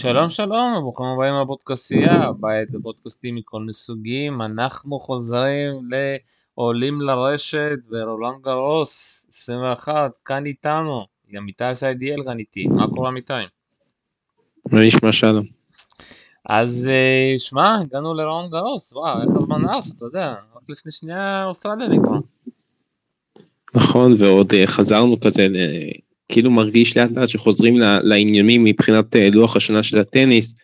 שלום שלום, ברוכים הבאים לפודקאסייה, בית לפודקאסטים מכל מסוגים, אנחנו חוזרים לעולים לרשת ורולנד גרוס 21, כאן איתנו, עמיתי סיידיאל כאן איתי, מה קורה עמיתי? מה נשמע שלום? אז אה, שמע, הגענו לרולנד גרוס, וואו, איך הזמן עף, אתה יודע, רק לפני שנייה אוסטרליה נגמר. נכון, ועוד אה, חזרנו כזה כאילו מרגיש לאט לאט שחוזרים לעניינים מבחינת אה, לוח השנה של הטניס.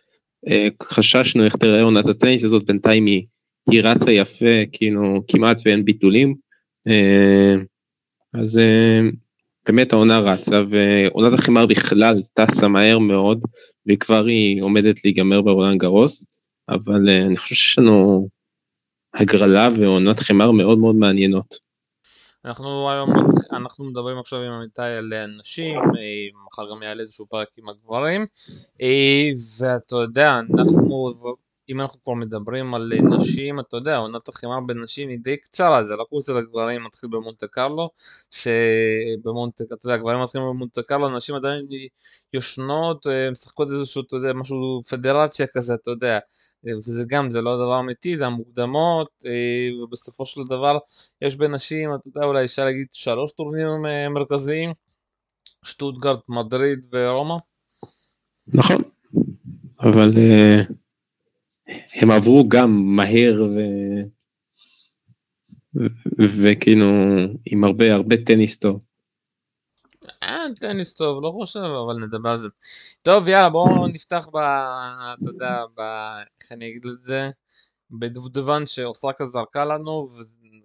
אה, חששנו איך תראה עונת הטניס הזאת, בינתיים היא, היא רצה יפה, כאילו כמעט ואין ביטולים. אה, אז באמת העונה רצה, ועונת החימר בכלל טסה מהר מאוד, וכבר היא עומדת להיגמר ברולנד גרוס, אבל אני חושב שיש לנו הגרלה ועונת חימר מאוד מאוד מעניינות. אנחנו היום, אנחנו מדברים עכשיו עם עמיתי על נשים, אה, מחר גם יעלה איזשהו פרק עם הגברים, אה, ואתה יודע, אנחנו, אם אנחנו כבר מדברים על נשים, אתה יודע, עונת החימה בנשים היא די קצרה, זה לא קורס לגברים מתחיל במונטה קרלו, שבמונטה, אתה יודע, גברים מתחילים במונטה קרלו, נשים עדיין יושנות, אה, משחקות איזשהו, אתה יודע, משהו, פדרציה כזה, אתה יודע, וזה גם, זה לא דבר אמיתי, זה המוקדמות, אה, ובסופו של דבר יש בנשים, אתה יודע, אולי אפשר להגיד שלוש טורנירים אה, מרכזיים, שטוטגרד, מדריד ורומא. נכון, אבל אה, הם עברו גם מהר ו... וכאילו עם הרבה הרבה טניס טוב. אה, טניס טוב, לא חושב, אבל נדבר על זה. טוב, יאללה, בואו נפתח ב... אתה יודע, ב... איך אני אגיד את זה? בדובדבן שאוסרקה זרקה לנו,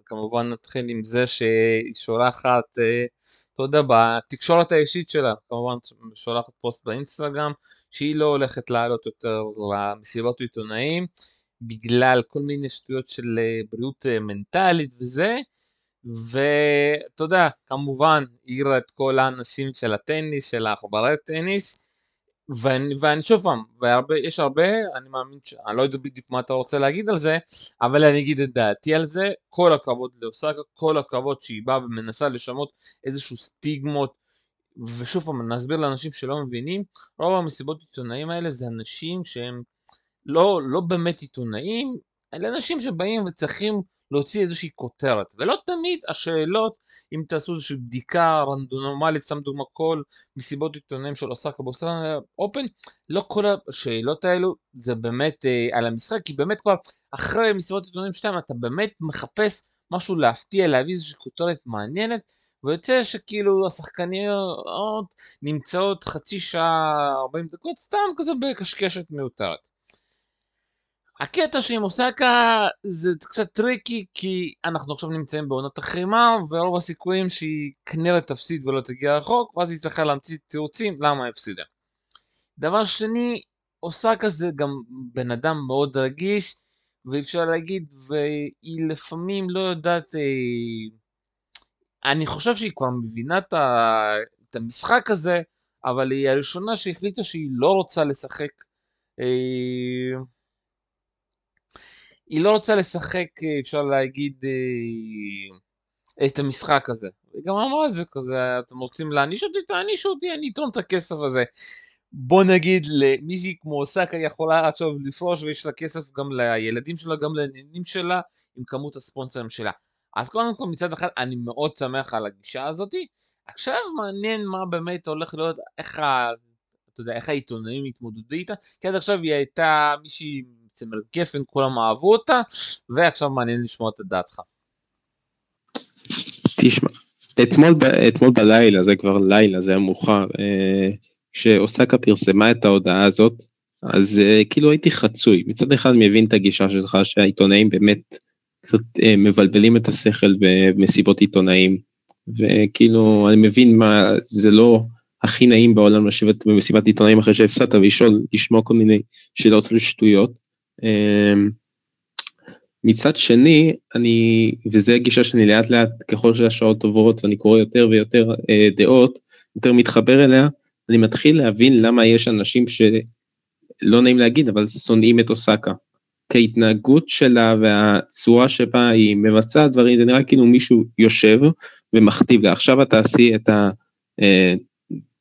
וכמובן נתחיל עם זה שהיא שולחת, אה, אתה יודע, בתקשורת האישית שלה, כמובן שולחת פוסט באינסטגרם, שהיא לא הולכת לעלות יותר למסיבות עיתונאים, בגלל כל מיני שטויות של אה, בריאות אה, מנטלית וזה, ואתה יודע, כמובן העירה את כל האנשים של הטניס, של העכברי טניס, ואני, ואני שוב פעם, והרבה, יש הרבה, אני מאמין, ש... אני לא יודע בדיוק מה אתה רוצה להגיד על זה, אבל אני אגיד את דעתי על זה, כל הכבוד לאוסקה, כל הכבוד שהיא באה ומנסה לשמות איזשהו סטיגמות, ושוב פעם, נסביר לאנשים שלא מבינים, רוב המסיבות עיתונאים האלה זה אנשים שהם לא, לא באמת עיתונאים, אלה אנשים שבאים וצריכים להוציא איזושהי כותרת, ולא תמיד השאלות, אם תעשו איזושהי בדיקה רנדונומלית, סתם דוגמא כל מסיבות עיתונאים של אוסקה ב Australian Open, לא כל השאלות האלו זה באמת אה, על המשחק, כי באמת כבר אחרי מסיבות עיתונאים שלהם אתה באמת מחפש משהו להפתיע, להביא איזושהי כותרת מעניינת, ויוצא שכאילו השחקניות נמצאות חצי שעה, 40 דקות, סתם כזה בקשקשת מיותרת. הקטע שעם אוסקה זה קצת tricky כי אנחנו עכשיו נמצאים בעונת החימר ורוב הסיכויים שהיא כנראה תפסיד ולא תגיע רחוק ואז היא צריכה להמציא תירוצים למה היא הפסידה. דבר שני, אוסקה זה גם בן אדם מאוד רגיש ואפשר להגיד והיא לפעמים לא יודעת אה, אני חושב שהיא כבר מבינה את המשחק הזה אבל היא הראשונה שהחליטה שהיא לא רוצה לשחק אה, היא לא רוצה לשחק, אה, אפשר להגיד, אה, את המשחק הזה. היא גם אמרה את זה כזה, אתם רוצים להעניש אותי? תענישו אותי, אני אתרום את הכסף הזה. בוא נגיד למישהי כמו אוסקה יכולה עכשיו לפרוש ויש לה כסף גם לילדים שלה, גם לעניינים שלה, עם כמות הספונסרים שלה. אז קודם כל מצד אחד אני מאוד שמח על הגישה הזאתי. עכשיו מעניין מה באמת הולך להיות, איך, ה, אתה יודע, איך העיתונאים יתמודדו איתה, כי עד עכשיו היא הייתה מישהי צמר גפן, כולם אהבו אותה, ועכשיו מעניין לשמוע את דעתך. תשמע, אתמול, אתמול בלילה, זה כבר לילה, זה היה מאוחר, אה, כשאוסקה פרסמה את ההודעה הזאת, אז אה, כאילו הייתי חצוי. מצד אחד מבין את הגישה שלך שהעיתונאים באמת קצת אה, מבלבלים את השכל במסיבות עיתונאים, וכאילו אני מבין מה, זה לא הכי נעים בעולם לשבת במסיבת עיתונאים אחרי שהפסדת ולשאול, לשמוע כל מיני שאלות ושטויות. אמ, מצד שני, אני, וזה הגישה שאני לאט לאט, ככל שהשעות עוברות ואני קורא יותר ויותר אה, דעות, יותר מתחבר אליה, אני מתחיל להבין למה יש אנשים שלא נעים להגיד, אבל שונאים את אוסקה. כי ההתנהגות שלה והצורה שבה היא מבצעת דברים, זה נראה כאילו מישהו יושב ומכתיב לה, עכשיו את תעשי את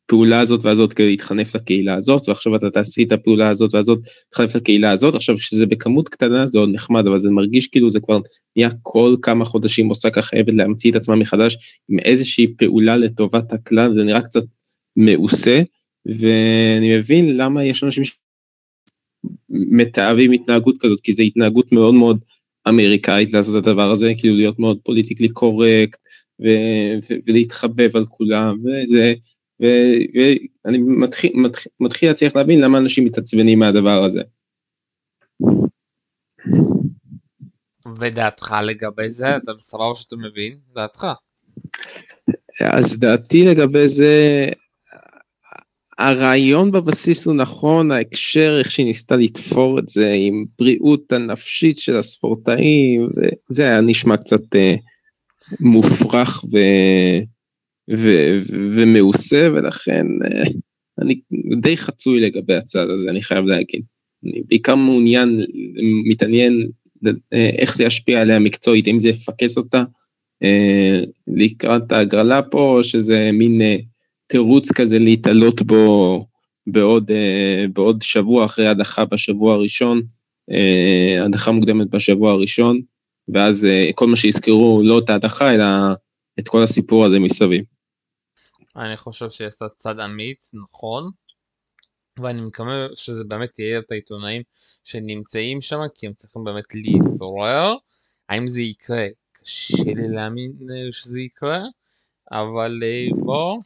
הפעולה הזאת והזאת כדי להתחנף לקהילה הזאת, ועכשיו אתה תעשי את הפעולה הזאת והזאת, להתחנף לקהילה הזאת, עכשיו כשזה בכמות קטנה זה עוד נחמד, אבל זה מרגיש כאילו זה כבר נהיה כל כמה חודשים אוסקה חייבת להמציא את עצמה מחדש עם איזושהי פעולה לטובת הכלל, זה נראה קצת מעושה, ואני מבין למה יש אנשים שמתעבים התנהגות כזאת, כי זו התנהגות מאוד מאוד אמריקאית לעשות את הדבר הזה, כאילו להיות מאוד פוליטיקלי קורקט, ולהתחבב על כולם, וזה, ואני מתחיל, מתחיל, מתחיל להצליח להבין למה אנשים מתעצבנים מהדבר הזה. ודעתך לגבי זה, אתה סבבה שאתה מבין, דעתך. אז דעתי לגבי זה, הרעיון בבסיס הוא נכון, ההקשר, איך שהיא ניסתה לתפור את זה עם בריאות הנפשית של הספורטאים, זה היה נשמע קצת אה, מופרך ו... ו- ומעושה ולכן אה, אני די חצוי לגבי הצד הזה אני חייב להגיד. אני בעיקר מעוניין, מתעניין אה, איך זה ישפיע עליה מקצועית, אם זה יפקס אותה אה, לקראת ההגרלה פה, או שזה מין תירוץ כזה להתעלות בו בעוד, בעוד שבוע אחרי הדחה בשבוע הראשון, הדחה מוקדמת בשבוע הראשון, ואז כל מה שיזכרו לא את ההדחה אלא את כל הסיפור הזה מסביב. אני חושב שיש לה צד אמיץ, נכון, ואני מקווה שזה באמת יהיה את העיתונאים שנמצאים שם, כי הם צריכים באמת להתעורר. האם זה יקרה? קשה לי להאמין אה, שזה יקרה, אבל אה, בוא,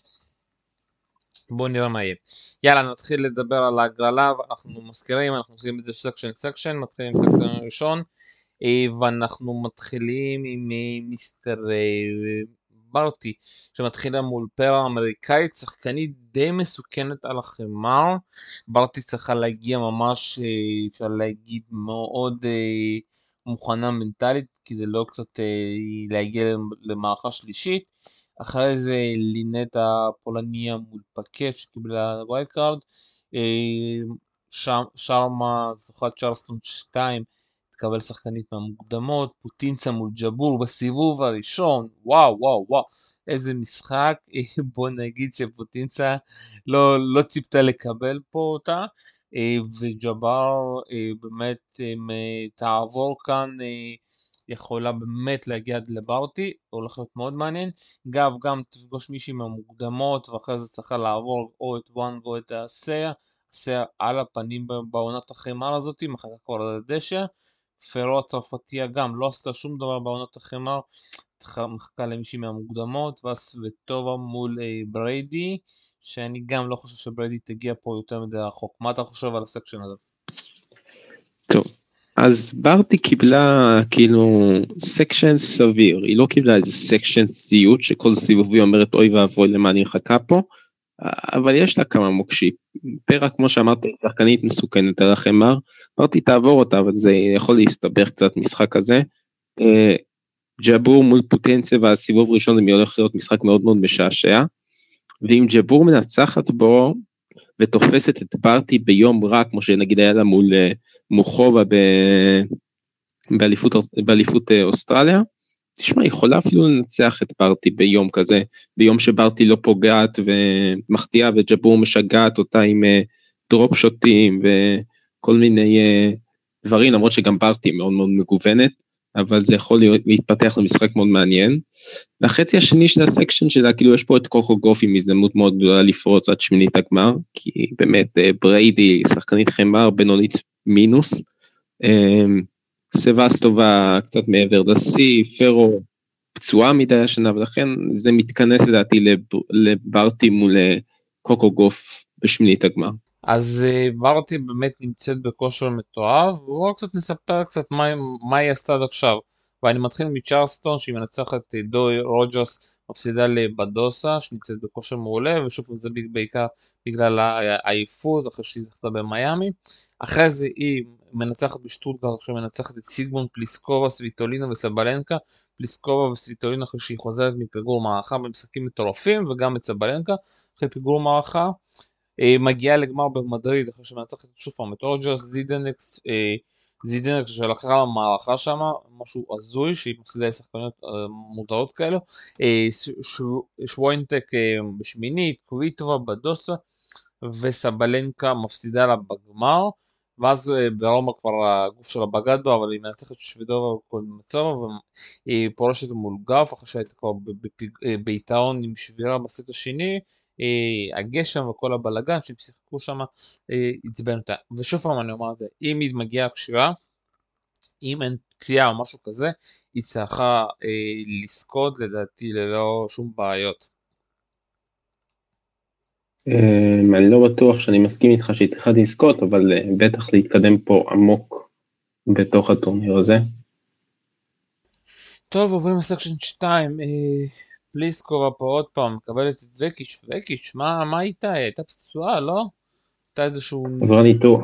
בוא נראה מה יהיה. יאללה, נתחיל לדבר על ההגרלה, ואנחנו מזכירים, אנחנו עושים את זה section section, מתחילים עם section ראשון, אה, ואנחנו מתחילים עם מיסטר ברטי שמתחילה מול פרה אמריקאית, שחקנית די מסוכנת על החמר, ברטי צריכה להגיע ממש, אה, אפשר להגיד, מאוד אה, מוכנה מנטלית, זה לא קצת אה, להגיע למערכה שלישית. אחרי זה לינט הפולניה מול פאקט שקיבלה wild card, שרמה זוכת צ'רלסטון 2 תקבל שחקנית מהמוקדמות, פוטינצבה מול ג'אבר בסיבוב הראשון, וואו וואו וואו, איזה משחק, בוא נגיד שפוטינצבה לא, לא ציפתה לקבל פה אותה, אה, וג'אבר אה, באמת אה, תעבור כאן, יכולה באמת להגיע עד לברטי, הולך להיות מאוד מעניין. גב, גם תפגוש מישהי מהמוקדמות ואחרי זה צריכה לעבור או את וואנג או את הסיה, הסיה על הפנים בעונת החמר הזאת, מחכה כבר על הדשא. פרו הצרפתייה גם לא עשתה שום דבר בעונות החמר, מחכה למישהי מהמוקדמות, ואז סבטובה מול אה, בריידי, שאני גם לא חושב שבריידי תגיע פה יותר מדי רחוק. מה אתה חושב על הסקשן הזה? טוב, אז ברטי קיבלה כאילו section סביר, היא לא קיבלה איזה section סיוט שכל סיבוב היא אומרת אוי ואבוי למה אני מחכה פה, אבל יש לה כמה מוקשים. פרה כמו שאמרתי שחקנית מסוכנת על החמר, ברטי תעבור אותה אבל זה יכול להסתבך קצת משחק כזה. אה, ג'אבר מול פוטינצבה בסיבוב הראשון זה הולך להיות משחק מאוד מאוד משעשע. ואם ג'אבר מנצחת בו ותופסת את פארטי ביום רע כמו שנגיד היה לה מול אה, מוחובה באליפות, באליפות אה, אוסטרליה, תשמע, יכולה אפילו לנצח את ברטי ביום כזה, ביום שברטי לא פוגעת ומחטיאה וג'בור משגעת אותה עם דרופ אה, שוטים וכל מיני אה, דברים, למרות שגם ברטי מאוד מאוד מגוונת, אבל זה יכול להתפתח למשחק מאוד מעניין. והחצי השני של הסקשן שלה, כאילו יש פה את קוקו גוף עם הזדמנות מאוד גדולה לפרוץ עד שמינית הגמר, כי באמת אה, בריידי, שחקנית חמר בינונית מינוס. סבסטובה קצת מעבר לשיא, פרו פצועה מדי השנה, ולכן זה מתכנס לדעתי לברטי מול אה, קוקו גוף בשמינית הגמר. אז אה, ברטי באמת נמצאת בכושר מתואב, ובואו קצת נספר קצת מה, מה היא עשתה עד עכשיו. ואני מתחיל מצ'רסטון שהיא מנצחת דוי רוג'וס מפסידה לבדוסה שנמצאת בכושר מעולה ושוב זה בעיקר בגלל העייפות אחרי שהיא זכתה במיאמי. אחרי זה היא מנצחת בשטוטגרד מנצחת את סיגמון פליסקובה סוויטולינה וסבלנקה. פליסקובה וסוויטולינה אחרי שהיא חוזרת מפיגור מערכה במשחקים מטורפים וגם את סבלנקה אחרי פיגור מערכה מגיעה לגמר במדריד אחרי שמנצחת שוב פעם את רוג'רס זידנקס אה, זידנר שלקחה מערכה שם, משהו הזוי, שהיא מפסידה לשחקניות אה, מודעות כאלו, אה, שוויינטק אה, בשמינית, קוויטובה בדוסה, וסבלנקה מפסידה לה בגמר, ואז ברומא כבר הגוף שלה בגד בו, אבל היא מנצחת שווידובה מצב, והיא פורשת מול גף, אחרי שהייתה כבר ביתרון עם שבירה בסט השני, הגשם וכל הבלאגן שהם שיחקו שם עצבן אותה. ושוב פעם אני אומר את זה, אם היא מגיעה קשירה, אם אין פציעה או משהו כזה, היא צריכה אה, לזכות לדעתי ללא שום בעיות. אמ, אני לא בטוח שאני מסכים איתך שהיא צריכה לזכות, אבל אה, בטח להתקדם פה עמוק בתוך הטורניר הזה. טוב, עוברים לסקשן 2. פליסקובה פה עוד פעם, מקבלת את וקיש, וקיש, מה, מה איתה? היא הייתה פצועה, לא? הייתה איזשהו... עברה ניתוח,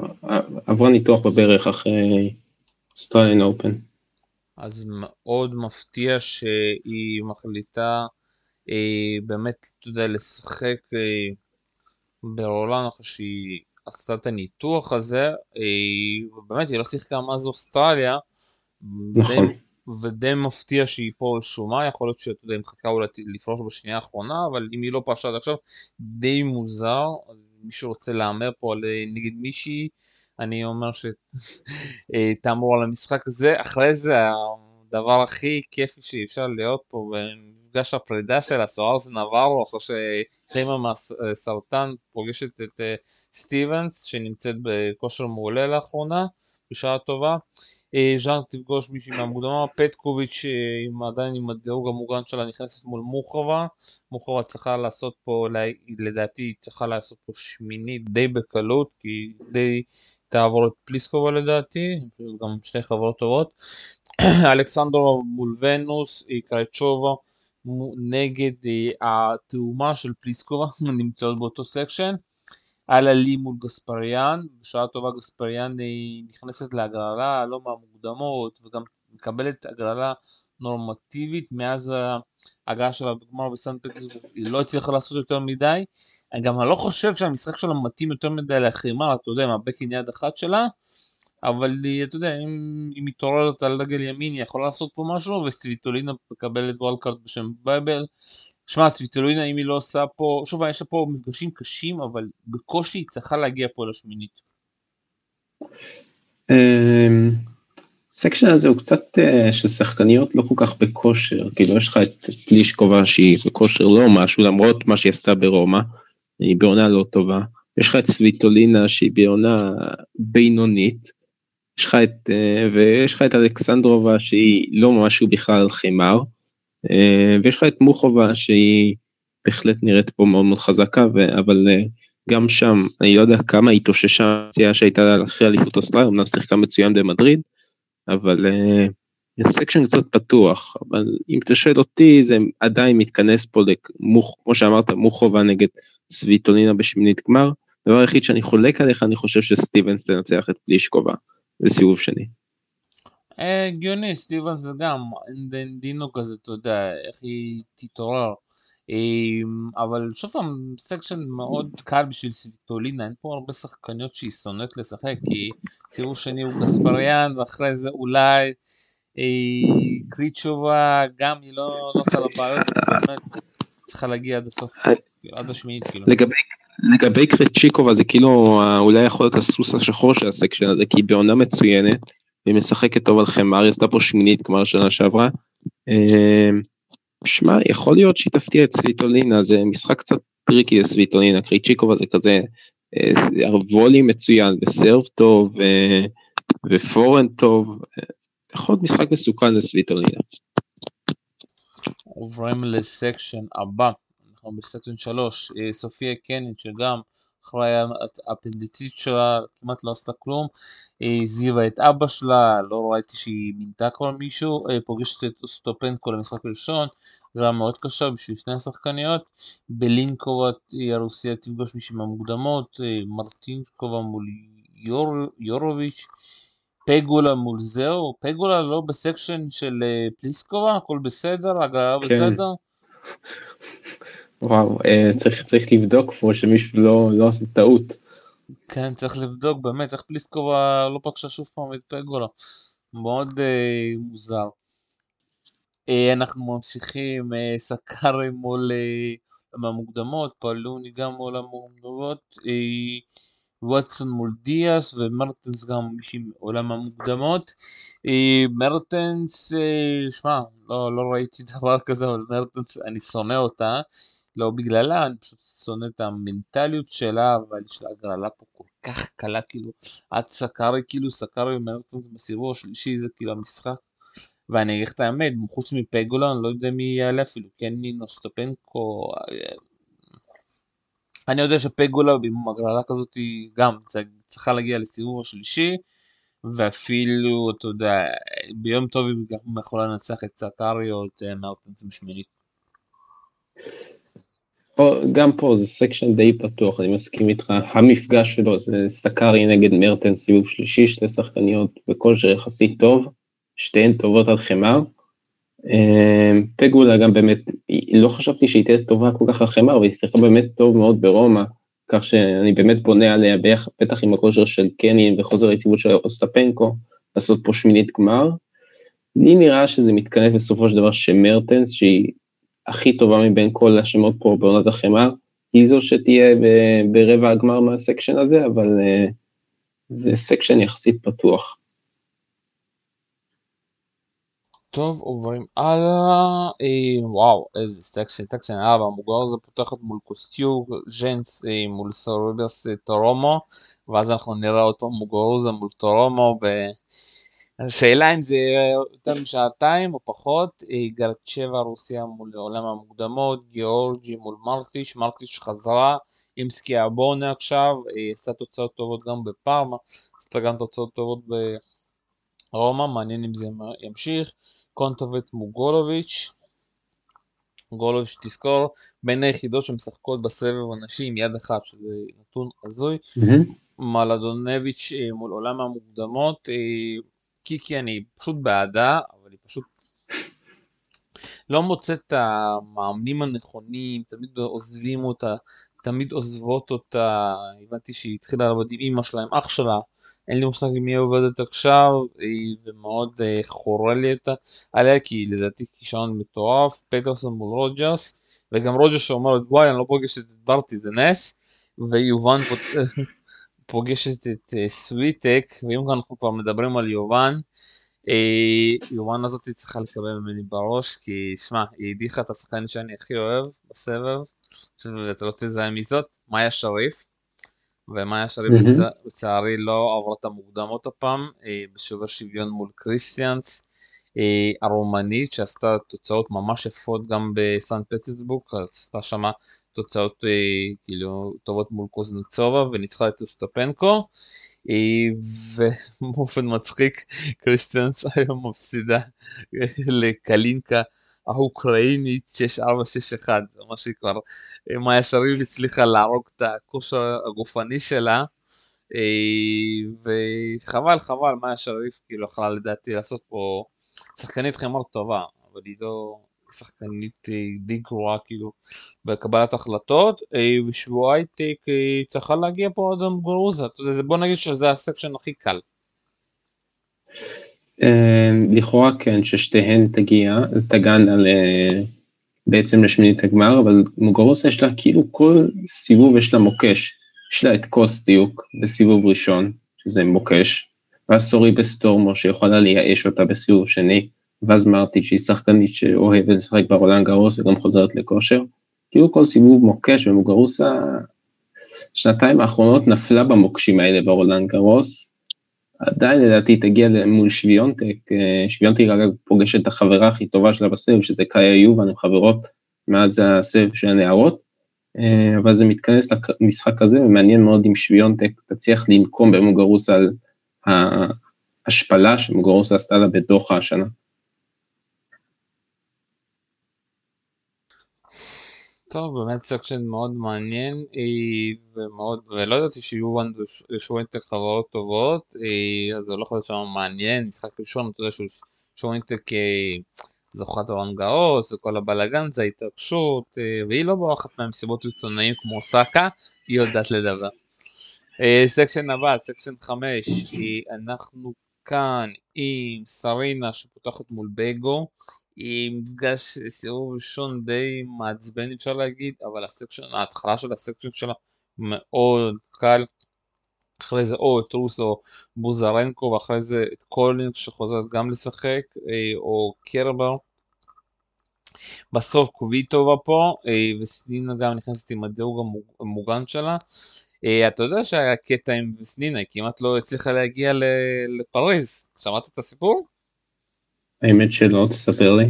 עברה ניתוח בברך אחרי סטריין אופן. אז מאוד מפתיע שהיא מחליטה אה, באמת, אתה יודע, לשחק אה, ברולן אחרי שהיא עשתה את הניתוח הזה, אה, ובאמת היא לא שיחקה מאז אוסטרליה. נכון. די, ודי מפתיע שהיא פה רשומה, יכול להיות שאתה יודע, היא מחכה אולי לפרוש בשנייה האחרונה, אבל אם היא לא פרשה עד עכשיו, די מוזר, מי שרוצה להמר פה על אה, נגד מישהי, אני אומר שתאמרו על המשחק הזה, אחרי זה הדבר הכי כיפי שאפשר להיות פה במפגש הפרידה של הסוהר זה נברו, אחרי שחיימה מהסרטן פוגשת את אה, סטיבנס, שנמצאת בכושר מעולה לאחרונה, בשעה טובה. אה, ז'אן תפגוש מישהי מהמוקדמה, פטקוביץ' עם, עדיין עם הדירוג המוגן שלה נכנסת מול מוחרבה, מוחובה צריכה לעשות פה, לדעתי היא צריכה לעשות פה שמינית די בקלות, כי די תעבור את פליסקובה לדעתי, גם שתי חברות טובות, אלכסנדרובה מול ונוס, קרייצ'יקובה נגד אה, התאומה של פליסקובה, נמצאות באותו section. אן לי מול גספריאן, בשעה טובה גספריאן נכנסת להגרלה לא מהמוקדמות וגם מקבלת הגרלה נורמטיבית מאז ההגעה שלה בגמר בסן פטרסבורג היא לא הצליחה לעשות יותר מדי. אני גם לא חושב שהמשחק שלה מתאים יותר מדי לחימר, אתה יודע, עם ה backhand יד אחת שלה, אבל אתה יודע, אם היא מתעוררת על רגל ימין היא יכולה לעשות פה משהו, וסוויטולינה מקבלת wild card בשם באבל. שמע, סוויטולינה אם היא לא עושה פה, שוב יש לה פה מפגשים קשים, אבל בקושי היא צריכה להגיע פה לשמינית. אמ, הזה הוא קצת אה, של שחקניות לא כל כך בכושר, כאילו יש לך את פלישקובה שהיא בכושר לא משהו למרות מה שהיא עשתה ברומא, היא בעונה לא טובה, יש לך את סוויטולינה שהיא בעונה בינונית, יש לך את, אה, ויש לך את אלכסנדרובה שהיא לא משהו בכלל חימר, אה, ויש לך את מוחובה שהיא בהחלט נראית פה מאוד מאוד חזקה, אבל אה, גם שם, אני לא יודע כמה התאוששה מפציעה שהייתה אחרי אליפות אוסטרליה, אמנם שיחקה מצוין במדריד, אבל section אה, קצת פתוח, אבל אם אתה שואל אותי, זה עדיין מתכנס פה, למוך, כמו שאמרת, מוחובה נגד סוויטולינה בשמינית גמר. הדבר היחיד שאני חולק עליך, אני חושב שסטיבנס תנצח את פליסקובה בסיבוב שני. הגיוני, סטיבנס זה גם דינו כזה, אתה יודע, איך היא תתעורר. אמ, אבל שוב פעם, section מאוד קל בשביל סוויטולינה, אין פה הרבה שחקניות שהיא שונאת לשחק, כי סיבוב שני הוא גספריאן, ואחרי זה אולי אה, קרייצ'יקובה, גם היא לא עושה לה בעיות, באמת צריכה להגיע עד הסוף, עד השמינית כאילו. לגבי קרייצ'יקובה זה כאילו אולי יכול להיות הסוס השחור של ה section הזה, כי היא בעונה מצוינת. והיא משחקת טוב על חמר, היא עשתה פה שמינית כבר שנה שעברה. אמ, שמע, יכול להיות שהיא תפתיע את סוויטולינה, זה משחק קצת טריקי לסוויטולינה, קריצ'יקובה זה כזה אה, וולי מצוין וסרב טוב ופורהנד טוב, יכול להיות משחק מסוכן לסוויטולינה. עוברים לסקשן הבא, אנחנו בסקשן 3, אה, סופיה קנין שגם אחרי האפנדיצית שלה כמעט לא עשתה כלום, הזיבה את אבא שלה, לא ראיתי שהיא מינתה כבר מישהו, אה, פוגשת את סטופנקו למשחק ראשון, רעה מאוד קשה בשביל שני השחקניות, בלינקובה הרוסיה תפגוש מישהי מהמוקדמות, אה, מרטינקובה מול יור, יורוביץ', פגולה מול זהו, פגולה לא בסקשן של אה, פליסקובה, הכל בסדר, הגעה כן. בסדר? וואו, צריך, צריך לבדוק פה שמישהו לא, לא עושה טעות. כן, צריך לבדוק באמת איך פליסקובה לא פגשה שוב פעם את פגולה. מאוד אה, מוזר. אה, אנחנו ממשיכים, אה, סקארי מול אה, המוקדמות, פלוני גם מול המוקדמות, אה, וואטסון מול דיאס ומרטנס גם מעולם המוקדמות. אה, מרטנס, אה, שמע, לא, לא ראיתי דבר כזה, אבל מרטנס, אני שונא אותה. לא בגללה, אני פשוט שונא את המנטליות שלה, אבל יש לה הגרלה פה כל כך קלה, כאילו, עד סקארי, כאילו סקארי ומרטנס בסיבוב השלישי, זה כאילו המשחק. ואני אגיד לך את האמת, חוץ מפגולה, אני לא יודע מי יעלה אפילו, כן נינו סטופנקו. אה, אני יודע שפגולה עם הגרלה כזאת היא גם צריכה להגיע לסיבוב השלישי, ואפילו, אתה יודע, ביום טוב היא גם יכולה לנצח את סקארי או את אה, מרטנס בשמינית. גם פה זה סקשן די פתוח, אני מסכים איתך, המפגש שלו זה סקארי נגד מרטנס סיבוב שלישי, שתי שחקניות בכושר יחסית טוב, שתיהן טובות על חמר. אמ, פגולה גם באמת, לא חשבתי שהיא תהיה טובה כל כך על חמר, והיא שיחקה באמת טוב מאוד ברומא, כך שאני באמת בונה עליה בטח עם הכושר של קנין וחוזר היציבות של אוסטפנקו, לעשות פה שמינית גמר. לי נראה שזה מתכנס בסופו של דבר שמרטנס, שהיא הכי טובה מבין כל השמות פה בעונת החמר, היא זו שתהיה ברבע הגמר מהסקשן הזה, אבל uh, זה סקשן יחסית פתוח. טוב, עוברים הלאה, אה, וואו, איזה סקשן, סקשן 4, מוגר זה פותחת מול קוסטיו, ז'נס אה, מול סורוביאס אה, טורומו, ואז אנחנו נראה אותו מוגרוזה מול טורומו, ב... השאלה אם זה יותר משעתיים או פחות, אה, גרצ'בה רוסיה מול עולם המוקדמות, גיאורגי מול מרטיש, מרטיש חזרה עם סקיאבונה עכשיו, אה, עשה תוצאות טובות גם בפארמה, עשתה גם תוצאות טובות ברומא, מעניין אם זה ימשיך, קונטובט מול גולוביץ', תזכור, בין היחידות שמשחקות בסבב הנשים יד אחת, שזה נתון הזוי, mm-hmm. מלדונביץ' אה, מול עולם המוקדמות, קיקי אני פשוט בעדה, אבל היא פשוט לא מוצאת את המאמנים הנכונים, תמיד עוזבים אותה, תמיד עוזבות אותה, הבנתי שהיא התחילה לעבוד עם אמא שלה, עם אח שלה, אין לי מושג עם מי עובדת עכשיו, ומאוד אה, חורה לי אותה עליה, כי לדעתי כישרון מטורף, פטרסון מול רוג'רס, וגם רוג'רס שאומרת וואי אני לא פוגשת את ברטי זה נס, ויובן פוגשת את אה, סוויטק, ואם אנחנו כבר מדברים על יובן, אה, יובן הזאת צריכה לקבל ממני בראש, כי שמע, היא הדיחה את השחקן שאני הכי אוהב בסבב, ואתה לא תזהה מי זאת, מאיה שריף, ומאיה שריף לצערי לא עברה את המוקדמות הפעם, אה, בשובר שוויון מול קריסטיאנס. הרומנית שעשתה תוצאות ממש יפות גם בסן פטסבורג, עשתה שמה תוצאות אה, כאילו טובות מול קוזנצובה וניצחה את אוסטפנקו אה, ובאופן מצחיק קריסטיאנס היום מפסידה אה, לקלינקה האוקראינית 6461 זה מה שהיא כבר מאיה שריב הצליחה להרוג את הכושר הגופני שלה. וחבל חבל מאיה שריף כאילו יכלה לדעתי לעשות פה שחקנית חמר טובה אבל היא לא שחקנית די גרועה כאילו בקבלת החלטות, אה, ושבוע הייטק אה, צריכה להגיע פה עד המגורוזה, בוא נגיד שזה הסקשן הכי קל. אה, לכאורה כן, ששתיהן תגיע, תגענה בעצם לשמינית הגמר, אבל מוגרוסה יש לה כאילו כל סיבוב יש לה מוקש, יש לה את קוסטיוק בסיבוב ראשון, שזה מוקש, ואז סוריבס טורמו שיכולה לייאש אותה בסיבוב שני, ואז מרטיץ' שהיא שחקנית שאוהבת לשחק ברולנד גרוס וגם חוזרת לכושר. כאילו כל סיבוב מוקש ומוגרוסה, שנתיים האחרונות נפלה במוקשים האלה ברולנד גרוס. עדיין לדעתי תגיע מול שוויונטק, אה, שוויונטק אגב פוגשת את החברה הכי טובה שלה בסבב, שזה קאיה יובן, הן חברות מאז הסבב של הנערות, אה, אבל זה מתכנס למשחק הזה, ומעניין מאוד אם שוויונטק תצליח לנקום במוגרוסה על ההשפלה שמוגרוסה עשתה לה בדוחה השנה. טוב, באמת סקשן מאוד מעניין, אה, ומאוד, ולא ידעתי שיובן ושוינטק חברות טובות, אה, אז זה לא יכול להיות שם מעניין, משחק ראשון, אתה יודע ששוינטק אה, זוכת רולנד גרוס וכל הבלאגן זה ההתרגשות, והיא לא בורחת מהמסיבות עיתונאים כמו אוסאקה, היא יודעת לדבר. אה, סקשן הבא, סקשן 5, אנחנו כאן עם סרינה שפותחת מול בגו, מפגש סיבוב ראשון די מעצבן אפשר להגיד, אבל הסקשן, ההתחלה של הסקשן שלה מאוד קל. אחרי זה או את רוסו בוזרנקו ואחרי זה את קולינס שחוזרת גם לשחק אה, או קרבר. בסוף קוויטובה פה אה, וסנינה גם נכנסת עם הדירוג המוגן שלה. אה, אתה יודע שהיה קטע עם סנינה, היא כמעט לא הצליחה להגיע לפריז, שמעת את הסיפור? האמת שלא, תספר לי.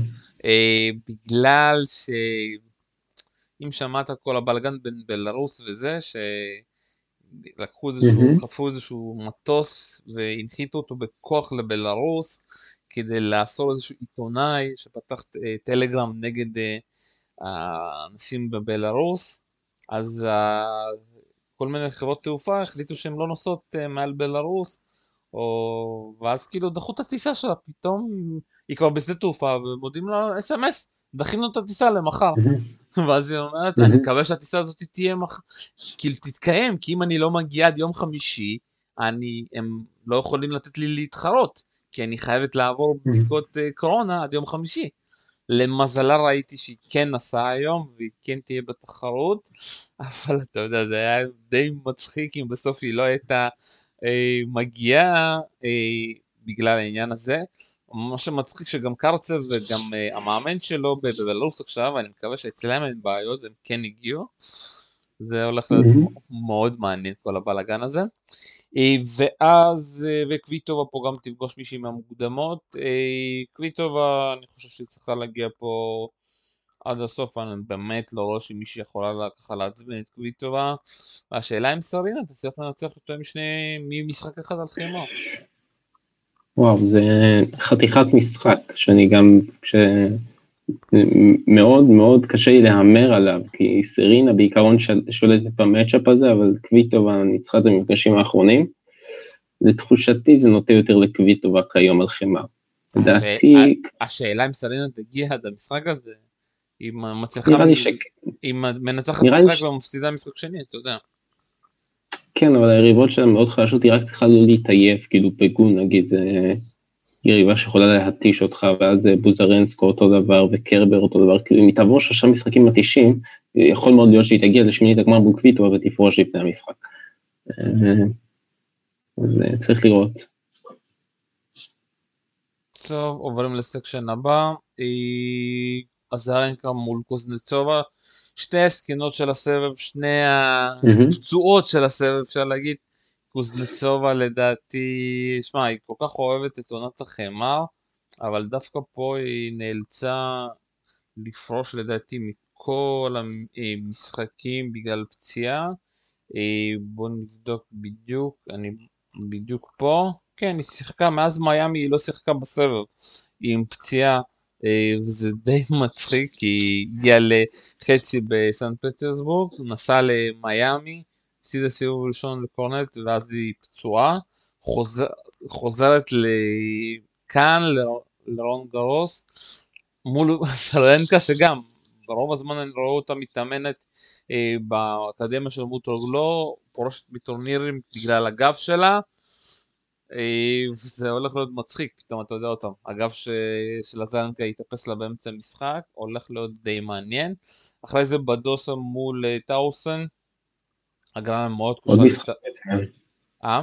בגלל שאם שמעת כל הבלגן בין בלרוס וזה, ש... לקחו איזשהו, mm-hmm. חטפו איזשהו מטוס והנחיתו אותו בכוח לבלארוס כדי לאסור איזשהו עיתונאי שפתח אה, טלגרם נגד אה, האנשים בבלארוס, אז כל מיני חברות תעופה החליטו שהן לא נוסעות אה, מעל בלארוס, או... ואז כאילו דחו את הטיסה שלה, פתאום היא כבר בשדה תעופה ומודיעים לה אס.אם.אס, דחינו את הטיסה למחר. ואז היא אומרת, אני מקווה שהטיסה הזאת תהיה מחר, כאילו תתקיים, כי אם אני לא מגיע עד יום חמישי, אני, הם לא יכולים לתת לי להתחרות, כי אני חייבת לעבור בדיקות uh, קורונה עד יום חמישי. למזלה ראיתי שהיא כן נסעה היום והיא כן תהיה בתחרות, אבל אתה יודע, זה היה די מצחיק אם בסוף היא לא הייתה אה, מגיעה אה, בגלל העניין הזה. מה שמצחיק שגם קרצב וגם uh, המאמן שלו בבלרוס עכשיו, אני מקווה שאצלם אין בעיות והם כן הגיעו. זה הולך להיות מאוד מעניין כל הבלאגן הזה. אה, ואז, אה, וקוויטובה פה גם תפגוש מישהי מהמוקדמות. קוויטובה, אני חושב שהיא צריכה להגיע פה עד הסוף, אני באמת לא רואה שמישהי יכולה ככה לעצבן את קוויטובה. והשאלה אם סרינה תצליח לנצח אותו עם שני, ממשחק אחד על חימו. וואו, זה חתיכת משחק, שאני גם, ש... מאוד מאוד קשה לי להמר עליו, כי סרינה בעיקרון שולטת במצ'אפ הזה, אבל קוויטובה ניצחה את המפגשים האחרונים. לתחושתי זה נוטה יותר לקוויטובה כיום על חמר. לדעתי... השאלה אם סרינה תגיע עד המשחק הזה, היא מצליחה... נראה לי ש... היא מנצחת משחק ומפסידה משחק שני, אתה יודע. כן, אבל היריבות שלה מאוד חלשות, היא רק צריכה לא להתעייף, כאילו פגון נגיד, זה יריבה שיכולה להתיש אותך, ואז בוזרנסקו אותו דבר, וקרבר אותו דבר, כאילו אם היא תעבור שלושה משחקים מתישים, יכול מאוד להיות שהיא תגיע לשמינית הגמר בוקוויטו ותפרוש לפני המשחק. אה, אז אה, צריך לראות. טוב, עוברים לסקשן הבא, אזרנקה מול קוזנצובה. שתי הסכנות של הסבב, שני הפצועות של הסבב, אפשר להגיד. קוזנצובה לדעתי, שמע, היא כל כך אוהבת את עונת החמר, אבל דווקא פה היא נאלצה לפרוש לדעתי מכל המשחקים בגלל פציעה. אה, בואו נבדוק בדיוק, אני בדיוק פה. כן, היא שיחקה, מאז מיאמי היא לא שיחקה בסבב. היא עם פציעה וזה די מצחיק כי היא הגיעה לחצי בסן פטרסבורג, נסעה למיאמי, הפסידה סיבוב ראשון לקורנט ואז היא פצועה, חוזר, חוזרת לכאן, לרון גרוס, מול סרנקה שגם ברוב הזמן אני רואה אותה מתאמנת אה, באקדמיה של מוטורגלו, פורשת מטורנירים בגלל הגב שלה, אה, זה הולך להיות מצחיק, פתאום אתה יודע אותם. אגב של הזנקה יתאפס לה באמצע המשחק, הולך להיות די מעניין. אחרי זה בדוסה מול אה, טאוסן, הגרלה מאוד קשה. עוד משחק מצוין. אה?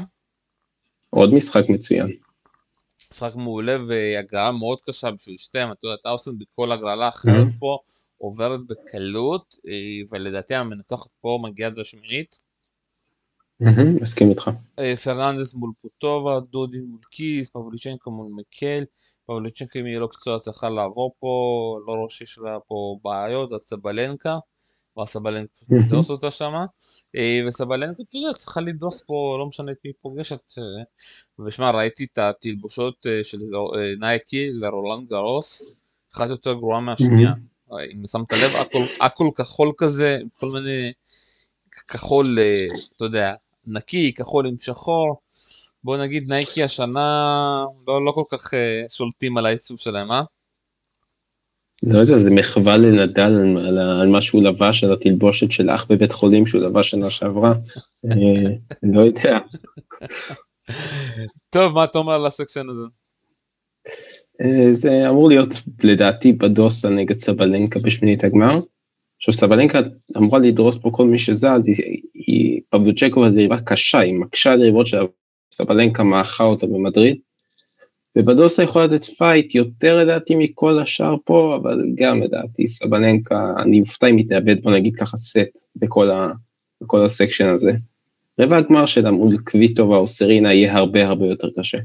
עוד משחק מצוין. משחק מעולה והגרלה מאוד קשה בשביל שתיהם, אתה יודע, טאוסן בכל הגרלה אחרת פה עוברת בקלות, אה, ולדעתי המנצחת פה מגיעה עד השמינית. מסכים איתך. אה, פרננדס מול פוטובה, דודין מול קיס, פבליצ'נקו מול מקל, פבליצ'נקו אם יהיה לו פצוע צריכה לעבור פה, לא רואה שיש לה פה בעיות, עד סבלנקה, וסבלנקה תדרוס אותה שמה, אה, וסבלנקה, אתה יודע, צריכה לדרוס פה, לא משנה את מי פוגשת, אה, ושמע, ראיתי את התלבושות של נייקי לרולנד גרוס, אחת יותר גרועה מהשנייה, אם שמת לב, הכל כחול כזה, כל מיני כחול, אתה יודע, נקי, כחול עם שחור. בוא נגיד נייקי השנה לא, לא כל כך uh, שולטים על העיצוב שלהם, אה? לא יודע, זה מחווה לנדל על, על מה שהוא לבש, על התלבושת של אח בבית חולים שהוא לבש שנה שעברה. אה, לא יודע. טוב, מה אתה אומר על הסקשן הזה? אה, זה אמור להיות לדעתי בדוסה נגד סבלנקה בשמינית הגמר. עכשיו סבלנקה אמורה לדרוס פה כל מי שזז, היא, היא פבלוצ'קובה זה יריבה קשה, היא מקשה על יריבות שסבלנקה מאחה אותה במדריד. ובדוסה יכולה לתת פייט יותר לדעתי מכל השאר פה, אבל גם לדעתי סבלנקה, אני מופתע אם היא תאבד בוא נגיד ככה סט בכל, ה, בכל הסקשן הזה. רבע הגמר שלה מול קוויטובה או סרינה יהיה הרבה הרבה יותר קשה.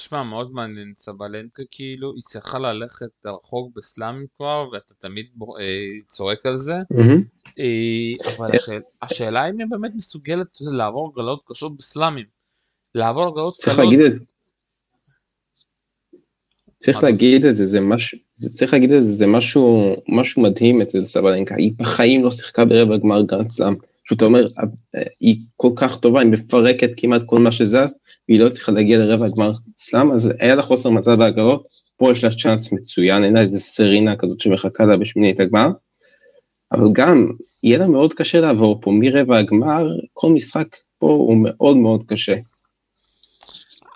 שמע, מאוד מעניין סבלנקה, כאילו, היא צריכה ללכת רחוק בסלאמים כבר, ואתה תמיד אה, צועק על זה. אה, אבל השאל, השאלה אם היא באמת מסוגלת לעבור הגרלות קשות בסלאמים. לעבור הגרלות צריך קלות, להגיד את זה. צריך? להגיד את זה, זה משהו, זה צריך להגיד את זה, זה משהו, משהו מדהים אצל סבלנקה, היא בחיים לא שיחקה ברבע גמר גרנד סלאם, פשוט אומר, היא כל כך טובה, היא מפרקת כמעט כל מה שזז, והיא לא צריכה להגיע לרבע גמר סלאם, אז היה לה חוסר מזל בהגרלות, פה יש לה צ'אנס מצוין, אין לה איזה סרינה כזאת שמחכה לה בשמינית הגמר, אבל גם, יהיה לה מאוד קשה לעבור פה מרבע הגמר, כל משחק פה הוא מאוד מאוד קשה.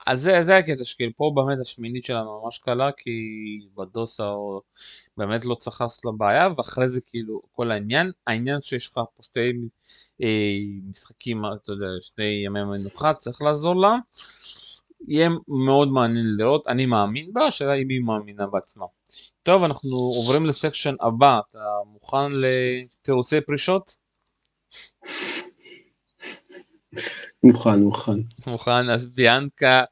אז זה, זה הקטע שכאילו פה באמת השמינית שלנו ממש קלה כי בדוסה הוא באמת לא צריך לעשות לה בעיה ואחרי זה כאילו כל העניין העניין שיש לך פה שתי משחקים אתה יודע שני ימי מנוחה צריך לעזור לה יהיה מאוד מעניין לראות אני מאמין בה השאלה אם היא מאמינה בעצמה. טוב אנחנו עוברים לסקשן הבא אתה מוכן לתירוצי פרישות? מוכן, מוכן. מוכן, אז ביאנקה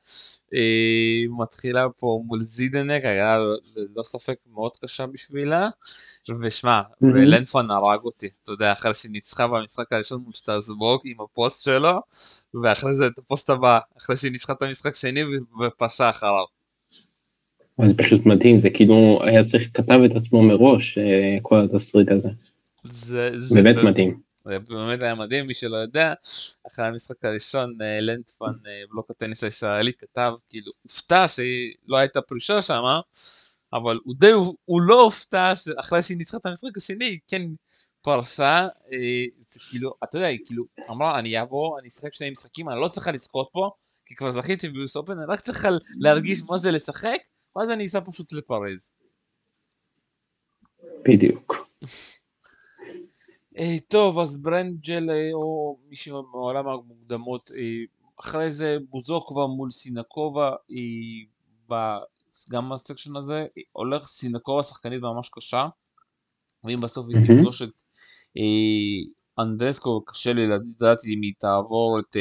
אה, מתחילה פה מול זידנק, היה ללא ספק מאוד קשה בשבילה, ושמע. ולנפון הרג אותי, אתה יודע, אחרי שהיא ניצחה במשחק הראשון מול שטרסבורג עם הפוסט שלו, ואחרי זה את הפוסט הבא, אחרי שהיא ניצחה את המשחק שני ו- ופשע אחריו. זה פשוט מדהים, זה כאילו היה צריך כתב את עצמו מראש, אה, כל התסריט הזה. זה, זה באמת מדהים. זה באמת היה מדהים, מי שלא יודע, אחרי המשחק הראשון אה, לנדפן, אה, בלוק הטניס הישראלי, כתב, כאילו, הופתע שהיא לא הייתה פרישה שם, אבל הוא די, הוא לא הופתע שאחרי שהיא ניצחה את המשחק השני, היא כן פרשה, אה, זה כאילו, אתה יודע, היא כאילו אמרה, אני אעבור, אני אשחק שני משחקים, אני לא צריכה לזכות פה, כי כבר זכיתי ביוס אופן, אני רק צריכה להרגיש מה זה לשחק, ואז אני אסע פשוט לפרז. בדיוק. אה, טוב, אז ברנג'ל אה, או מישהו מעולם המוקדמות, אה, אחרי זה בוזוקובה מול סינקובה, היא גם בסקשן הזה, הולך סינקובה שחקנית ממש קשה, ואם בסוף היא. תפגוש את אנדרסקו, קשה לי לדעת אם היא תעבור את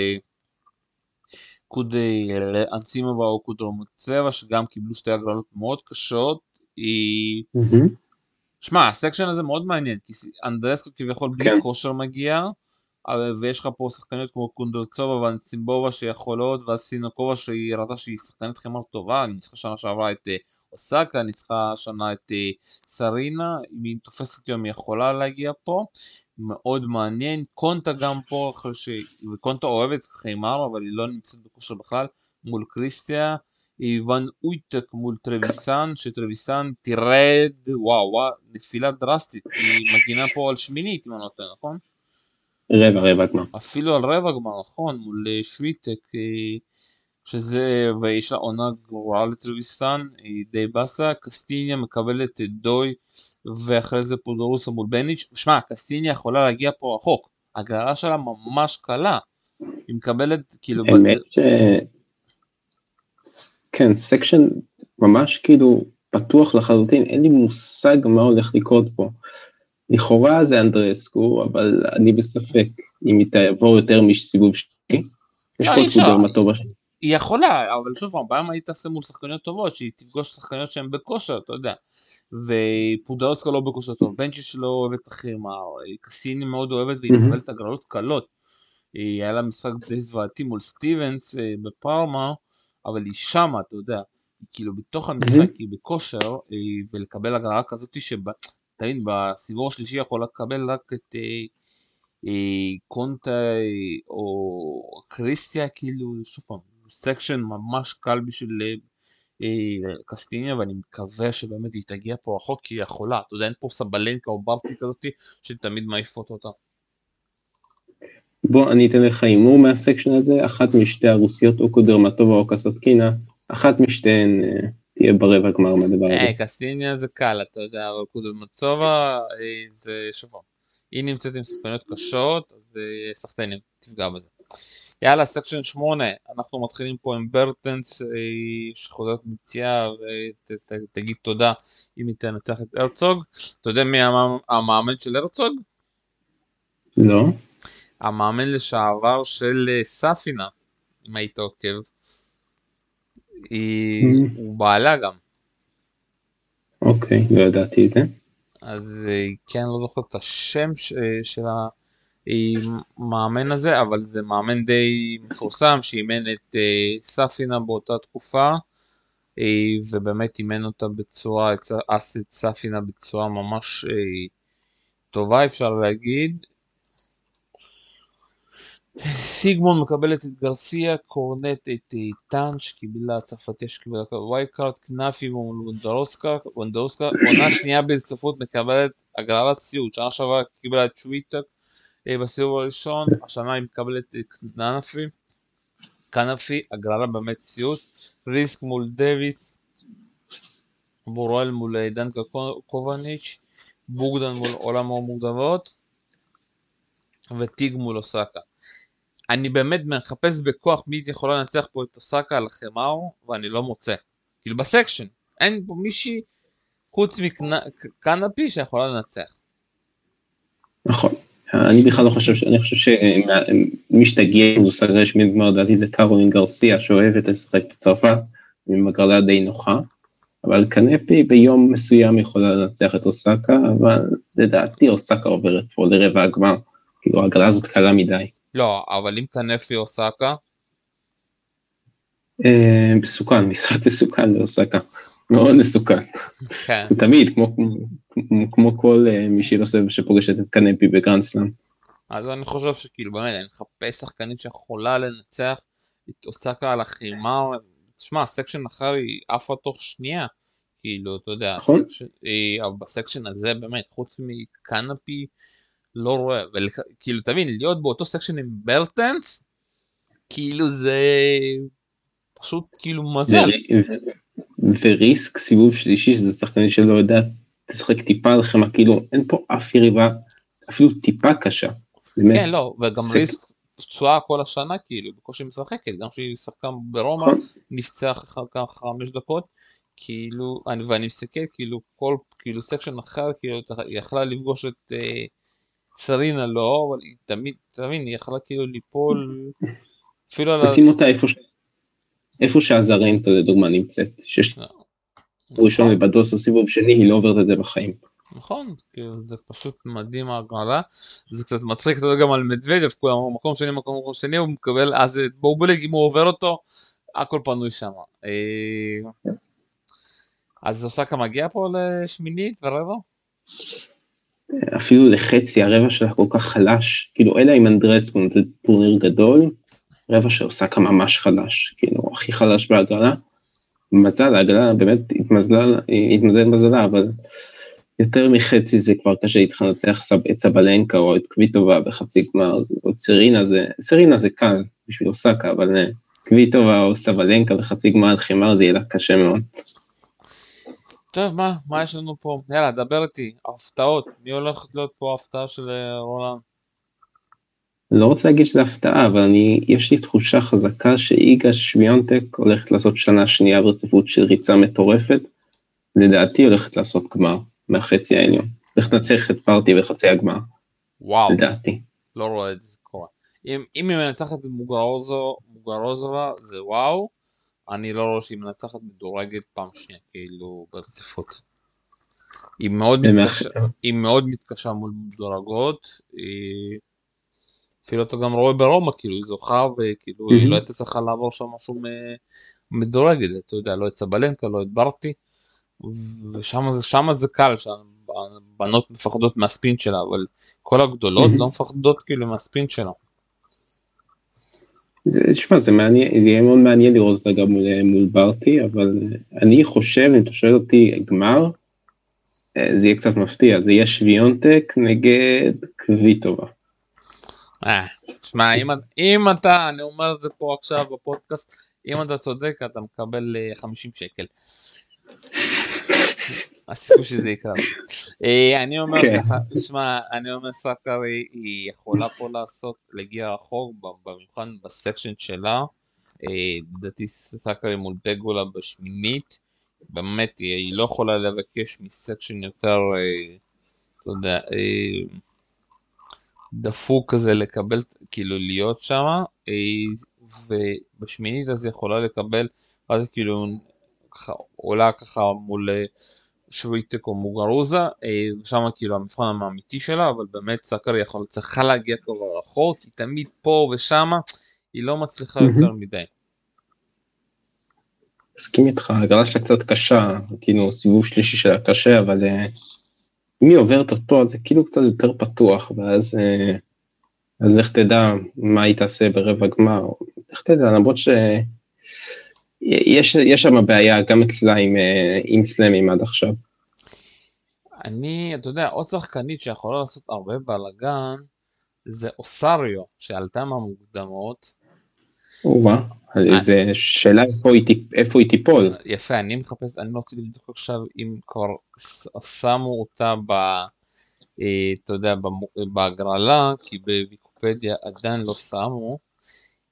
קוד אנסימובה או קודרומצבה, שגם קיבלו שתי הגרלות מאוד קשות. היא... שמע, הסקשן הזה מאוד מעניין, כי אנדרסקו כביכול בלי כן. כושר מגיע, אבל- ויש לך פה שחקניות כמו קונדרצובה ואנצימבובה שיכולות, ואז סינוקובה שהיא ראתה שהיא שחקנית חמר טובה, ניצחה שנה שעברה את אה, אוסקה, ניצחה השנה את אה, סרינה, אם היא תופסת יום היא יכולה להגיע פה, מאוד מעניין, קונטה גם פה, אחרי ש... וקונטה אוהבת חמר, אבל היא לא נמצאת בכושר בכלל, מול קריסטיה, איוון אויטק מול טרוויסן, שטרוויסן תרד, וואו וואו, נפילה דרסטית, היא מגינה פה על שמינית אם אני לא טועה, נכון? רבע, רבע גמר. אפילו על רבע גמר, נכון, מול שוויטק, שזה, ויש לה עונה גרועה לטרוויסן, היא די באסה, קסטיניה מקבלת את דוי, ואחרי זה פודורוסקה מול בנצ'יץ', שמע, קסטקינה יכולה להגיע פה רחוק, הגרלה שלה ממש קלה, היא מקבלת, כאילו, האמת ש... כן, סקשן ממש כאילו פתוח לחלוטין, אין לי מושג מה הולך לקרות פה. לכאורה זה אנדרייסקו, אבל אני בספק אם היא תעבור יותר מסיבוב שני. יש לא, פה את אפשר. קודרמטובה ש- היא יכולה, אבל שוב פעם, מה היא תעשה מול שחקניות טובות, שהיא תפגוש שחקניות שהן בכושר, אתה יודע. ופודרסקה לא בכושר טוב, בנצ'יץ' לא אוהבת חמר, קסטקינה מאוד אוהבת והיא. מקבלת הגרלות קלות. היא היה לה משחק די זוועתי מול סטיבנס אה, בפארמה, אבל היא שמה, אתה יודע. היא כאילו בתוך המשחק, מהמם. היא בכושר, אה, ולקבל הגרלה כזאת שתמיד בסיבוב השלישי יכול לקבל רק את אה, אה, קונטה או קירסטאה, כאילו, שוב פעם, סקשן ממש קל בשביל קסטקינה ואני מקווה שבאמת היא תגיע פה רחוק כי היא יכולה, אתה יודע אין פה סבלנקה או ברטי כזאתי שתמיד מעיפות אותה. בוא אני אתן לך הימור מהסקשן הזה, אחת משתי הרוסיות או קודרמטובה או קסטקינה, אחת משתיהן אה, תהיה ברבע גמר מהדבר הזה. היי קסטקינה זה קל אתה יודע אבל קודרמטובה זה שבוע. היא נמצאת עם שחקניות קשות אז סחטיין תפגע בזה. יאללה, סקשן 8, אנחנו מתחילים פה עם ברטנס אה, שחוזרת מפציעה ותגיד תודה אם היא תנצח את הרצוג. אתה יודע מי המאמן של הרצוג? לא. המאמן לשעבר של אה, ספינה, אם היית עוקב. היא... Mm. הוא בעלה גם. אוקיי, לא ידעתי את זה. אז אה, כן, לא זוכר את השם של ה... מאמן הזה, אבל זה מאמן די מפורסם שאימן את ספינה באותה תקופה ובאמת אימן אותה בצורה, את אסט ספינה בצורה ממש טובה אפשר להגיד. סיגמון מקבלת את גרסיה, קורנט את קיבלה הצרפתי שקיבלה וואי קארט, כנאפי מול וונדרוסקה, עונה שנייה ברציפות מקבלת הגרלת ציוד, שנה שעברה קיבלה את שוויטק אה, בסיבוב הראשון, השנה היא מקבלת קנפי, קנפי, הגרלה באמת סיוט, ריסק מול דוויס, בורל מול דנקה קובניץ', בוגדן מול עולם המוקדמות, וטיג מול אוסקה. אני באמת מחפש בכוח מי יכולה לנצח פה את אוסקה על החמאו, ואני לא מוצא. כאילו בסקשן, אין פה מישהי חוץ מקנפי שיכולה לנצח. נכון. אני בכלל לא חושב, אני חושב שמי שתגיע עם מושג רשמי בגמר לדעתי זה קרולין גרסיה שאוהבת לשחק בצרפת, עם הגרלה די נוחה, אבל קנפי ביום מסוים יכולה לנצח את אוסקה, אבל לדעתי אוסקה עוברת פה לרבע הגמר, כאילו הגרלה הזאת קלה מדי. לא, אבל אם קנפי אוסקה? אה, מסוכן, משחק מסוכן לאוסקה. מאוד מסוכן. כן. תמיד, כמו, כל אה, מי שנוסף שפוגשת את קנפי בגרנדסלאם. אז אני חושב שכאילו באמת, אני מחפש שחקנית שיכולה לנצח את אוסקה על החימר, תשמע, הסקשן אחר היא עפה תוך שנייה, כאילו, אתה יודע, נכון. היא, בסקשן הזה באמת, חוץ מקנפי, לא רואה, וכאילו, תבין, להיות באותו סקשן עם ברטנס, כאילו זה פשוט כאילו מזל. וריסקה סיבוב שלישי שזה שחקנים שלא יודעת לשחק טיפה על חימר כאילו אין פה אף יריבה אפילו טיפה קשה. כן לא וגם סק... ריסקה פצועה כל השנה כאילו בקושי משחקת גם כשהיא שחקה ברומא נכון. נפצעה אחר כך חמש דקות כאילו אני ואני מסתכל כאילו כל כאילו סקשן אחר כאילו היא יכלה לפגוש את אה, סרינה לא אבל היא תמיד תמיד היא יכלה כאילו ליפול אפילו על... שים אותה איפה ש... איפה שהזרנטה לדוגמה נמצאת, שיש אה, ראשון נכון. ובדוס הסיבוב שני, היא לא עוברת את זה בחיים. נכון, כאילו זה פשוט מדהים ההגרלה, זה קצת מצחיק, אתה יודע גם על מדוודב, כולם מקום שני, מקום שני, הוא מקבל, אז בואו בולג, אם הוא עובר אותו, הכל פנוי שם. אה, אז אוסקה מגיע פה לשמינית ורבע? אפילו לחצי, הרבע שלה כל כך חלש, כאילו אלא אם אנדרס הוא נותן טורניר גדול, רבע שעושה כמה ממש חלש, כאילו הכי חלש בהגרלה. מזל, ההגרלה באמת התמזלה, התמזל מזלה, אבל יותר מחצי זה כבר קשה, היא צריכה לנצח את סבלנקה או את קוויטובה בחצי גמר, או סרינה זה, סרינה זה קל בשביל אוסקה, אבל אה, קוויטובה או סבלנקה בחצי גמר חמר זה יהיה לה קשה מאוד. טוב, מה, מה יש לנו פה? יאללה, דבר איתי, הפתעות, מי הולכת להיות פה ההפתעה של אה? אני לא רוצה להגיד שזה הפתעה, אבל אני, יש לי תחושה חזקה שאיגה שוויונטק הולכת לעשות שנה שנייה ברציפות של ריצה מטורפת. לדעתי הולכת לעשות גמר מהחצי העליון. הולכת לנצח את פארטי בחצי הגמר. וואו. לדעתי. לא רואה את זה קורה. אם, אם היא מנצחת את מוגרוזו, מוגרוזובה זה וואו. אני לא רואה שהיא מנצחת מדורגת פעם שנייה כאילו ברציפות. היא מאוד, מתקשה, היא מאוד מתקשה מול מדורגות. היא... אפילו אתה גם רואה ברומא, כאילו היא זוכה וכאילו היא לא הייתה צריכה לעבור שם משהו מדורגת, אתה יודע, לא את סבלנקה, לא את ברטי, ושם זה, קל, שהבנות מפחדות מהספין שלה, אבל כל הגדולות לא מפחדות כאילו מהספין שלה. זה, תשמע, זה מעניין, זה יהיה מאוד מעניין לראות אותה גם מול, מול ברטי, אבל אני חושב, אם אתה שואל אותי, גמר, אה, זה יהיה קצת מפתיע, זה יהיה שוויונטק נגד קוויטובה. אה, שמע, אם, אם אתה, אני אומר את זה פה עכשיו בפודקאסט, אם אתה צודק אתה מקבל 50 אה, שקל. הסיכוי שזה יקרה. אה, אני אומר כן. לך, שמע, אני אומר סאקרי היא יכולה פה לעשות, להגיע רחוק, במיוחד בסקשן שלה. לדעתי סאקרי מול פגולה בשמינית. באמת, היא לא יכולה לבקש מסקשן יותר, אתה יודע, דפוק כזה לקבל, כאילו להיות שם, ובשמינית אז יכולה לקבל, אז כאילו ככה עולה ככה מול אה, שוויונטק או מוגרוזה, ושם כאילו המבחן האמיתי שלה, אבל באמת סאקרי יכול, צריכה להגיע כבר רחוק, היא תמיד פה ושמה, היא לא מצליחה יותר מדי. מסכים איתך, הגרלה שלה קצת קשה, כאילו סיבוב שלישי שלה קשה, אבל אה, אם היא עוברת אותו, אז זה כאילו קצת יותר פתוח, ואז אה, אז איך תדע מה היא תעשה ברבע גמר, איך תדע, למרות שיש שם בעיה גם אצלה עם, אה, עם סלאמים עד עכשיו. אני, אתה יודע, עוד שחקנית שיכולה לעשות הרבה בלאגן, זה אוסריו, שעלתה מהמוקדמות. או-אה, זה שאלה איפה היא תיפול. יפה, אני מחפש, אני לא רוצה לבדוק עכשיו אם כבר שמו אותה ב... אה, אתה יודע, בהגרלה, כי בוויקיפדיה עדיין לא שמו.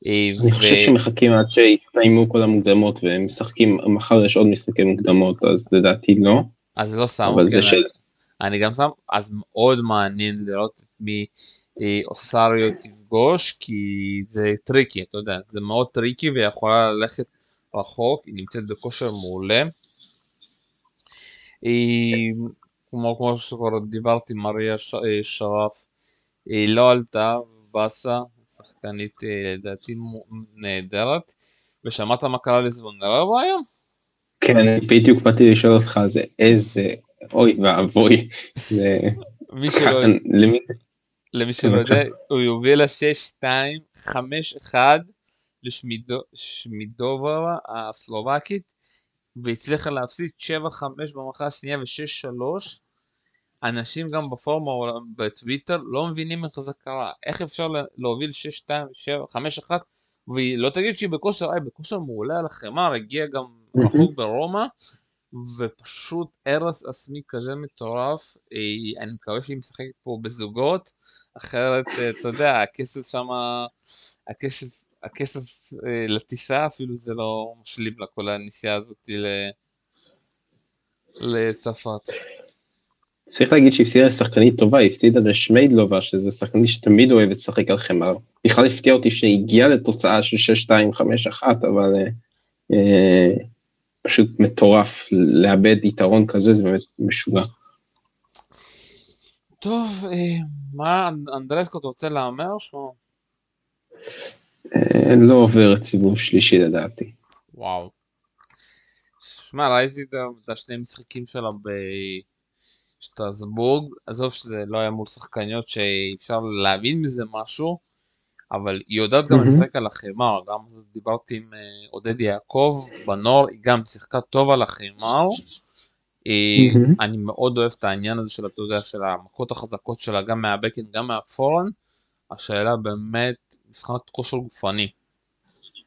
אה, אני חושב שמחכים עד שיסתיימו כל המוקדמות והם משחקים, מחר יש עוד משחקי מוקדמות, אז לדעתי לא. אז לא שמו, אבל זה של... אני גם שם, אז מאוד מעניין לראות את מי אה, אוסריו תפגוש, כי זה טריקי, אתה יודע, זה מאוד טריקי ויכולה ללכת רחוק, היא נמצאת בכושר מעולה. כמו, כמו שכבר דיברתי, מריה אה, שרף היא לא עלתה, באסה, שחקנית אה, לדעתי נהדרת, ושמעת מה קרה לזבונגרבו היום? כן, בדיוק באתי לשאול אותך על זה, איזה, אוי ואבוי. למי שלא יודע, הוא יוביל ל-6-2, 5-1 לשמידובה הסלובקית, והצליחה להפסיד 7-5 במערכה השנייה ו-6-3. אנשים גם בפורמה בטוויטר לא מבינים איך זה קרה, איך אפשר להוביל 6-2, 7-5-1 והיא לא תגיד שהיא בכושר, היא בכושר מעולה על החמר, הגיע גם רחוק ברומא? ופשוט הרס עצמי כזה מטורף, אני מקווה שהיא משחקת פה בזוגות, אחרת אתה יודע, הכסף שם, הכסף הכסף אה, לטיסה אפילו זה לא משלים לה כל הנסיעה הזאת לצרפת. צריך להגיד שהיא הפסידה לשחקנית טובה, היא הפסידה לשמיידלובה, שזה שחקנית שתמיד אוהבת לשחק על חמר. בכלל הפתיע אותי שהגיעה לתוצאה של 6-2-5-1, אבל אה, אה, פשוט מטורף, לאבד יתרון כזה זה באמת משוגע. טוב, אה, מה אנדרסקו, אתה רוצה להמר? אה, לא עוברת סיבוב שלישי לדעתי. וואו. שמע, ראיתי את השני משחקים שלה בשטרסבורג, עזוב שזה לא היה מול שחקניות שאפשר להבין מזה משהו, אבל היא יודעת גם לשחק על החמר, גם דיברתי עם אה, עודד יעקב בנוער, היא גם שיחקה טוב על החמר. אני מאוד אוהב את העניין הזה של, אתה יודע, של המכות החזקות שלה, גם מהבקן, גם מהפורן. השאלה באמת מבחינת כושר גופני.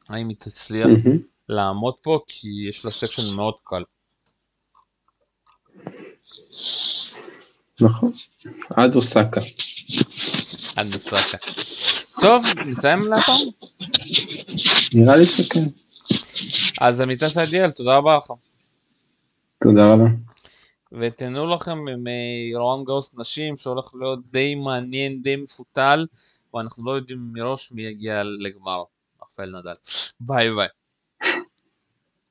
האם היא תצליח לעמוד פה כי יש לה סקשן מאוד קל. נכון, עד אוסקה. עד אוסקה. טוב, נסיים להפעם? נראה לי שכן. אז אמיתי סאידל, תודה רבה לך. תודה רבה. ותנו לכם מרולאן גארוס נשים שהולך להיות די מעניין, די מפותל. ואנחנו לא יודעים מראש מי יגיע לגמר, רפאל נדל. ביי ביי.